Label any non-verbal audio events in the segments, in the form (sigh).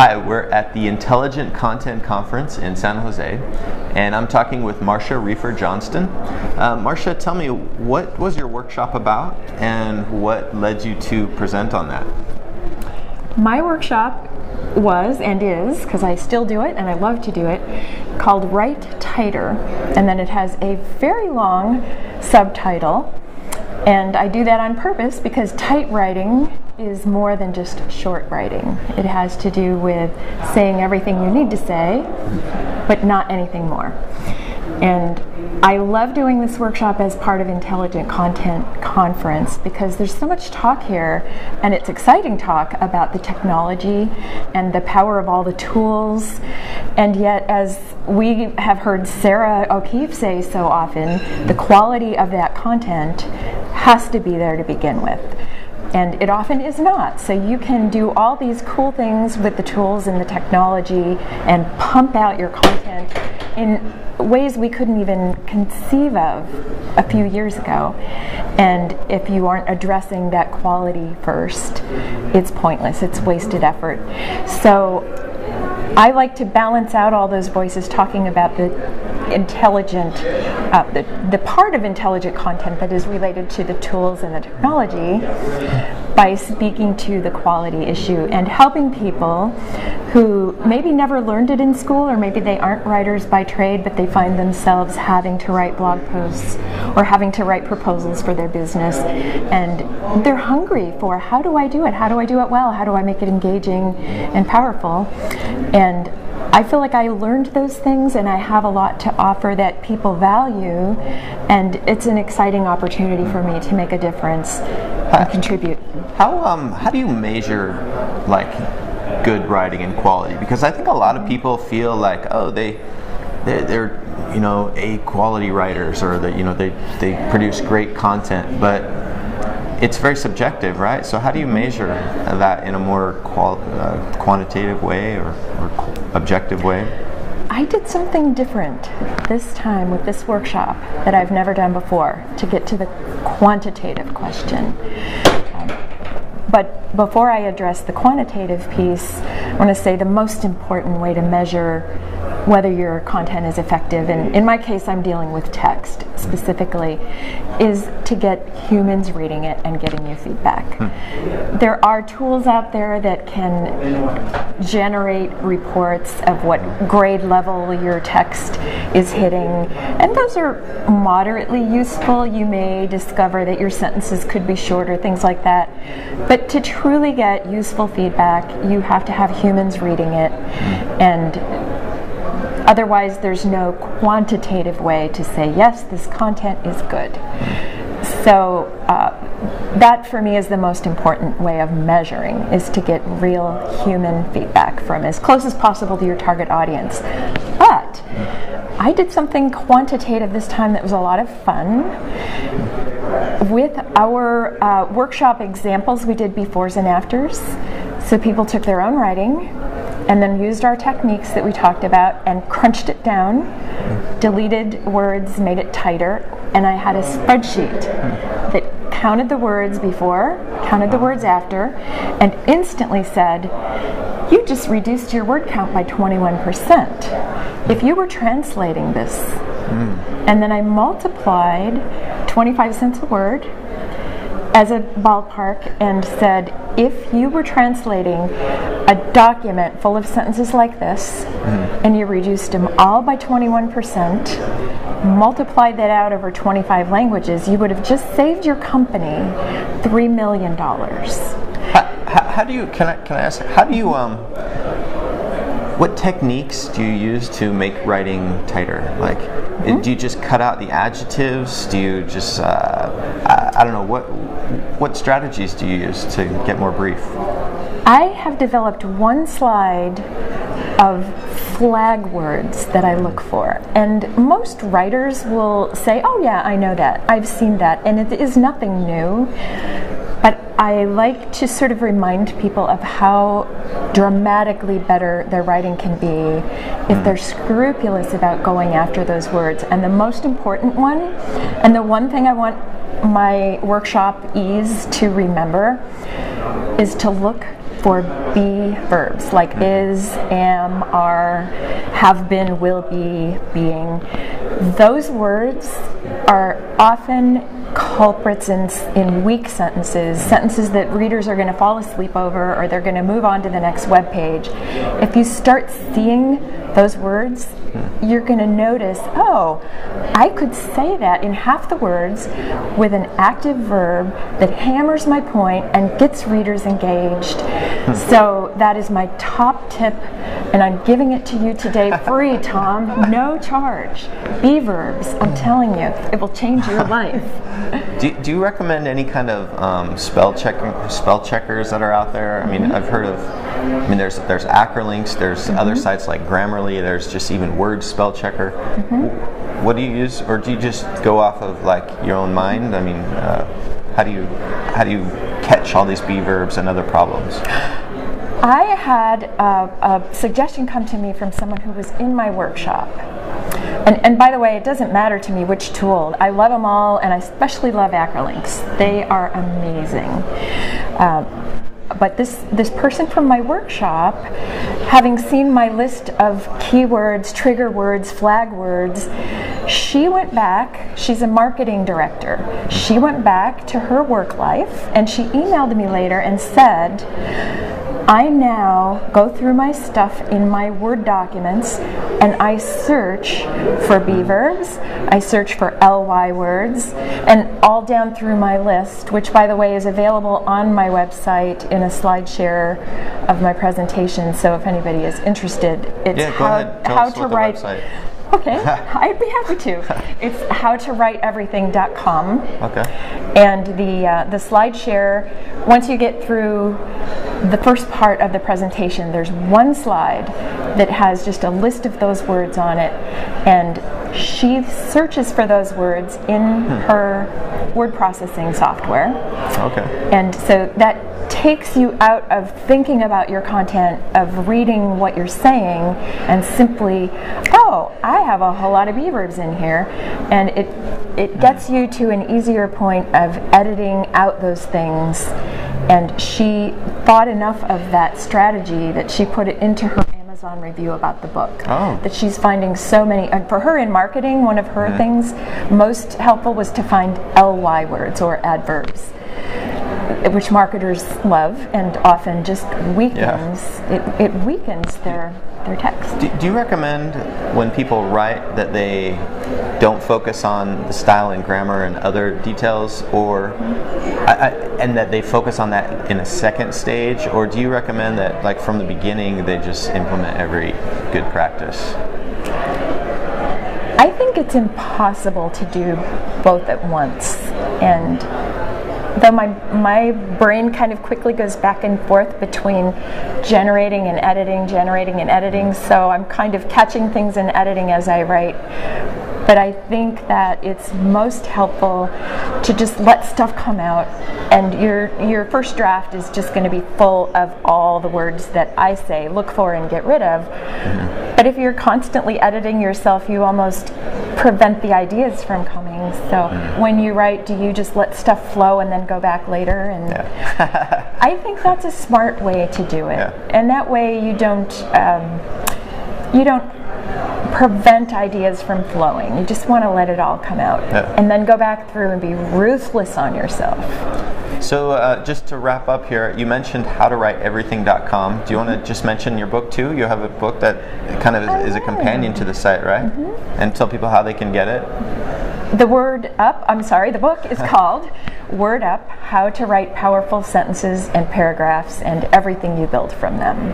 Hi, we're at the Intelligent Content Conference in San Jose, and I'm talking with Marcia Riefer Johnston. Uh, Marcia, tell me, what was your workshop about, and what led you to present on that? My workshop was and is, because I still do it and I love to do it, called Write Tighter. And then it has a very long subtitle. And I do that on purpose because tight writing is more than just short writing. It has to do with saying everything you need to say, but not anything more. And I love doing this workshop as part of Intelligent Content Conference because there's so much talk here, and it's exciting talk about the technology and the power of all the tools. And yet, as we have heard Sarah O'Keefe say so often, the quality of that content has to be there to begin with and it often is not. So you can do all these cool things with the tools and the technology and pump out your content in ways we couldn't even conceive of a few years ago. And if you aren't addressing that quality first, it's pointless, it's wasted effort. So I like to balance out all those voices talking about the intelligent, uh, the, the part of intelligent content that is related to the tools and the technology by speaking to the quality issue and helping people who maybe never learned it in school or maybe they aren't writers by trade but they find themselves having to write blog posts or having to write proposals for their business and they're hungry for how do I do it? How do I do it well? How do I make it engaging and powerful? And I feel like I learned those things and I have a lot to offer that people value, and it's an exciting opportunity for me to make a difference and contribute. How um how do you measure like good writing and quality? Because I think a lot of people feel like oh they they're, they're you know a quality writers or that you know they they produce great content, but it's very subjective, right? So how do you measure that in a more uh, quantitative way or, or objective way? I did something different this time with this workshop that I've never done before to get to the quantitative question. But before I address the quantitative piece, I want to say the most important way to measure whether your content is effective, and in my case, I'm dealing with text specifically, is to get humans reading it and giving you feedback. Hmm. There are tools out there that can generate reports of what grade level your text is hitting, and those are moderately useful. You may discover that your sentences could be shorter, things like that. But to truly get useful feedback, you have to have humans reading it and Otherwise, there's no quantitative way to say, yes, this content is good. So uh, that for me is the most important way of measuring is to get real human feedback from as close as possible to your target audience. But I did something quantitative this time that was a lot of fun. With our uh, workshop examples, we did befores and afters. So people took their own writing and then used our techniques that we talked about and crunched it down, deleted words, made it tighter, and I had a spreadsheet that counted the words before, counted the words after, and instantly said, You just reduced your word count by 21%. If you were translating this, mm. and then I multiplied 25 cents a word as a ballpark and said, if you were translating a document full of sentences like this mm. and you reduced them all by 21%, multiplied that out over 25 languages, you would have just saved your company $3 million. How, how, how do you, can I, can I ask, how do you, um, what techniques do you use to make writing tighter? Like, mm-hmm. do you just cut out the adjectives? Do you just, uh, I, I don't know, what, what strategies do you use to get more brief? I have developed one slide of flag words that I look for. And most writers will say, oh, yeah, I know that. I've seen that. And it is nothing new. I like to sort of remind people of how dramatically better their writing can be if hmm. they're scrupulous about going after those words. And the most important one, and the one thing I want my workshop ease to remember is to look for be verbs like is, am, are, have been, will be, being. Those words are often culprits in, in weak sentences, sentences that readers are going to fall asleep over or they're going to move on to the next web page. If you start seeing those words, you're going to notice, oh, I could say that in half the words with an active verb that hammers my point and gets readers engaged. So that is my top tip, and I'm giving it to you today (laughs) free, Tom, no charge. Be verbs, I'm telling you, it will change your (laughs) life. Do, do you recommend any kind of um, spell checking spell checkers that are out there? I mean, mm-hmm. I've heard of. I mean, there's there's Acrolinx, there's mm-hmm. other sites like Grammarly, there's just even Word spell checker. Mm-hmm. What do you use, or do you just go off of like your own mind? I mean, uh, how do you how do you catch all these be verbs and other problems? I had a, a suggestion come to me from someone who was in my workshop and, and by the way, it doesn't matter to me which tool. I love them all, and I especially love Acrolinx. They are amazing. Um, but this, this person from my workshop, having seen my list of keywords, trigger words, flag words, she went back, she's a marketing director. She went back to her work life and she emailed me later and said, I now go through my stuff in my Word documents and I search for be verbs, I search for ly words, and all down through my list, which by the way is available on my website in a slide share of my presentation. So if anybody is interested, it's yeah, how, how to write. (laughs) Okay, I'd be happy to. (laughs) It's howtowriteeverything.com. Okay. And the uh, the slide share, once you get through the first part of the presentation, there's one slide that has just a list of those words on it, and she searches for those words in hmm. her word processing software. Okay. And so that takes you out of thinking about your content, of reading what you're saying, and simply, oh, I have a whole lot of be verbs in here, and it it gets you to an easier point of editing out those things. And she thought enough of that strategy that she put it into her Amazon review about the book. Oh. That she's finding so many. And for her in marketing, one of her mm-hmm. things most helpful was to find ly words or adverbs Uh, which marketers love and often just weakens yeah. it, it weakens their their text. Do, do, you recommend when people write that they don't focus on the style and grammar and other details, or I, I, and that they focus on that in a second stage, or do you recommend that like from the beginning they just implement every good practice? I think it's impossible to do both at once, and though my my brain kind of quickly goes back and forth between generating and editing, generating and editing, so I'm kind of catching things in editing as I write. But I think that it's most helpful to just let stuff come out, and your your first draft is just going to be full of all the words that I say look for and get rid of. Mm-hmm. But if you're constantly editing yourself, you almost prevent the ideas from coming. So mm. when you write, do you just let stuff flow and then go back later? And yeah. (laughs) I think that's a smart way to do it. Yeah. And that way you don't um, you don't prevent ideas from flowing. You just want to let it all come out, yeah. and then go back through and be ruthless on yourself. So, uh, just to wrap up here, you mentioned howtowriteeverything.com. Do you want to just mention your book too? You have a book that kind of is, is a companion to the site, right? Mm-hmm. And tell people how they can get it. The Word Up, I'm sorry, the book is (laughs) called Word Up How to Write Powerful Sentences and Paragraphs and Everything You Build from Them.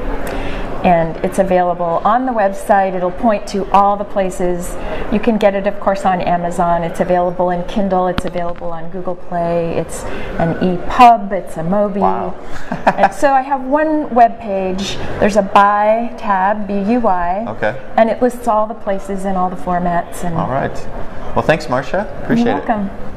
And it's available on the website. It'll point to all the places. You can get it, of course, on Amazon. It's available in Kindle. It's available on Google Play. It's an EPUB. It's a Mobi. Wow. (laughs) and so I have one web page. There's a Buy tab, B-U-Y. Okay. And it lists all the places and all the formats. And all right. Well, thanks, Marcia. Appreciate it. You're welcome. it.